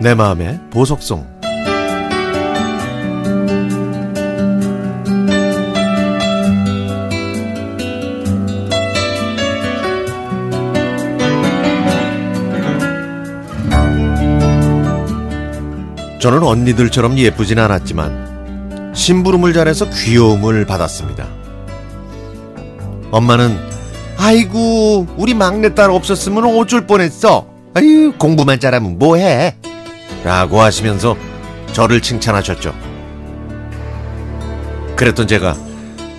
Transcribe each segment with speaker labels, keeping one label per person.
Speaker 1: 내 마음의 보석송 저는 언니들처럼 예쁘진 않았지만 심부름을 잘해서 귀여움을 받았습니다. 엄마는 아이고 우리 막내딸 없었으면 어쩔 뻔했어. 아유 공부만 잘하면 뭐해? 라고 하시면서 저를 칭찬하셨죠. 그랬던 제가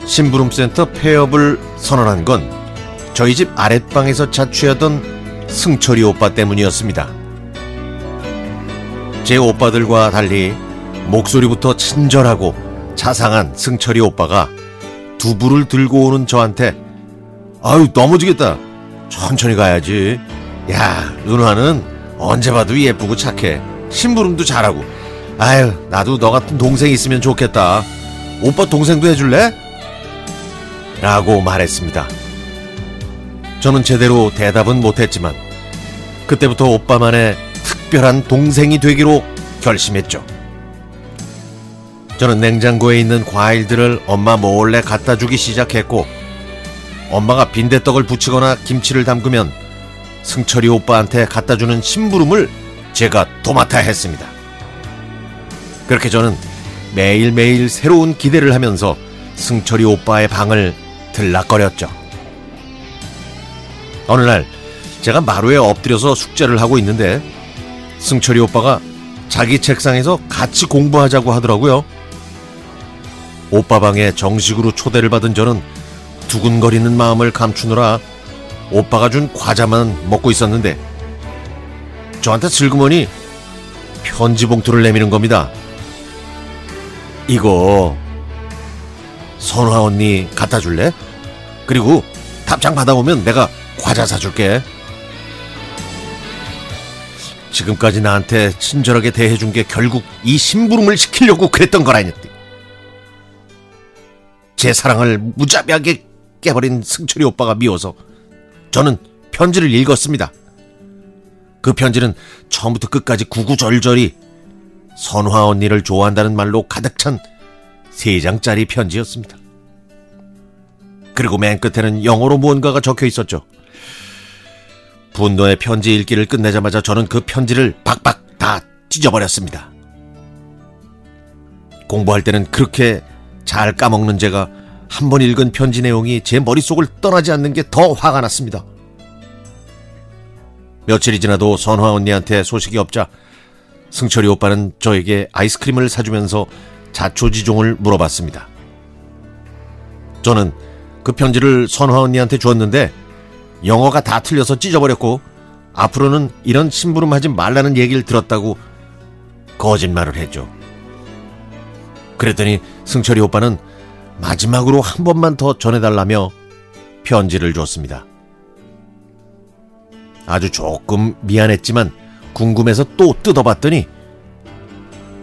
Speaker 1: 심부름센터 폐업을 선언한 건 저희 집 아랫방에서 자취하던 승철이 오빠 때문이었습니다. 제 오빠들과 달리 목소리부터 친절하고 자상한 승철이 오빠가 두부를 들고 오는 저한테 아유 넘어지겠다 천천히 가야지 야 누나는 언제 봐도 예쁘고 착해 심부름도 잘하고. 아유 나도 너 같은 동생 있으면 좋겠다. 오빠 동생도 해줄래? 라고 말했습니다. 저는 제대로 대답은 못했지만 그때부터 오빠만의 특별한 동생이 되기로 결심했죠. 저는 냉장고에 있는 과일들을 엄마 몰래 갖다 주기 시작했고 엄마가 빈대떡을 부치거나 김치를 담그면 승철이 오빠한테 갖다 주는 심부름을 제가 도맡아 했습니다. 그렇게 저는 매일매일 새로운 기대를 하면서 승철이 오빠의 방을 들락거렸죠. 어느 날 제가 마루에 엎드려서 숙제를 하고 있는데 승철이 오빠가 자기 책상에서 같이 공부하자고 하더라고요. 오빠 방에 정식으로 초대를 받은 저는 두근거리는 마음을 감추느라 오빠가 준 과자만 먹고 있었는데 저한테 슬그머니 편지 봉투를 내미는 겁니다. 이거 선화 언니 갖다 줄래? 그리고 답장 받아오면 내가 과자 사줄게. 지금까지 나한테 친절하게 대해준 게 결국 이 심부름을 시키려고 그랬던 거라니. 제 사랑을 무자비하게 깨버린 승철이 오빠가 미워서 저는 편지를 읽었습니다. 그 편지는 처음부터 끝까지 구구절절이 선화 언니를 좋아한다는 말로 가득 찬 세 장짜리 편지였습니다. 그리고 맨 끝에는 영어로 무언가가 적혀 있었죠. 분노의 편지 읽기를 끝내자마자 저는 그 편지를 박박 다 찢어버렸습니다. 공부할 때는 그렇게 잘 까먹는 제가 한 번 읽은 편지 내용이 제 머릿속을 떠나지 않는 게 더 화가 났습니다. 며칠이 지나도 선화 언니한테 소식이 없자 승철이 오빠는 저에게 아이스크림을 사주면서 자초지종을 물어봤습니다. 저는 그 편지를 선화 언니한테 주었는데 영어가 다 틀려서 찢어버렸고 앞으로는 이런 심부름 하지 말라는 얘기를 들었다고 거짓말을 했죠. 그랬더니 승철이 오빠는 마지막으로 한 번만 더 전해달라며 편지를 줬습니다. 아주 조금 미안했지만 궁금해서 또 뜯어봤더니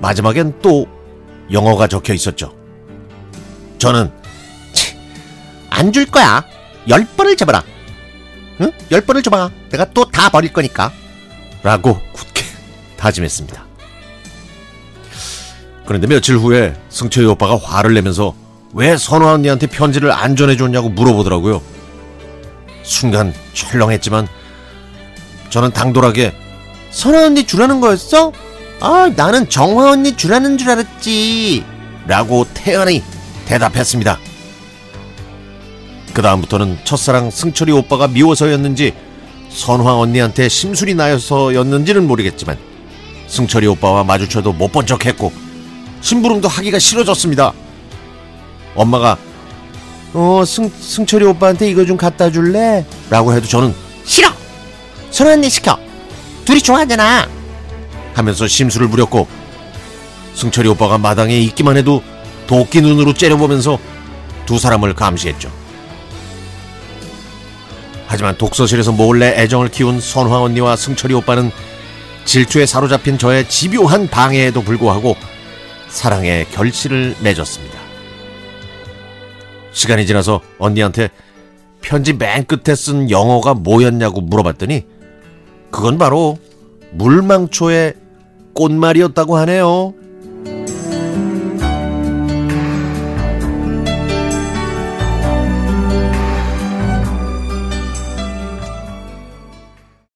Speaker 1: 마지막엔 또 영어가 적혀 있었죠. 저는 안 줄 거야. 열 번을 잡아라. 응? 열 번을 줘봐. 내가 또 다 버릴 거니까. 라고 굳게 다짐했습니다. 그런데 며칠 후에 승철이 오빠가 화를 내면서 왜 선화 언니한테 편지를 안 전해줬냐고 물어보더라고요. 순간 철렁했지만 저는 당돌하게 선화 언니 주라는 거였어? 아 나는 정화 언니 주라는 줄 알았지 라고 태연히 대답했습니다. 그 다음부터는 첫사랑 승철이 오빠가 미워서였는지 선화 언니한테 심술이 나여서였는지는 모르겠지만 승철이 오빠와 마주쳐도 못 본 척했고 심부름도 하기가 싫어졌습니다. 엄마가 어 승, 승철이 오빠한테 이거 좀 갖다 줄래? 라고 해도 저는 싫어! 선화 언니 시켜! 둘이 좋아하잖아! 하면서 심술을 부렸고 승철이 오빠가 마당에 있기만 해도 도끼 눈으로 째려보면서 두 사람을 감시했죠. 하지만 독서실에서 몰래 애정을 키운 선화 언니와 승철이 오빠는 질투에 사로잡힌 저의 집요한 방해에도 불구하고 사랑의 결실을 맺었습니다. 시간이 지나서 언니한테 편지 맨 끝에 쓴 영어가 뭐였냐고 물어봤더니 그건 바로 물망초의 꽃말이었다고 하네요.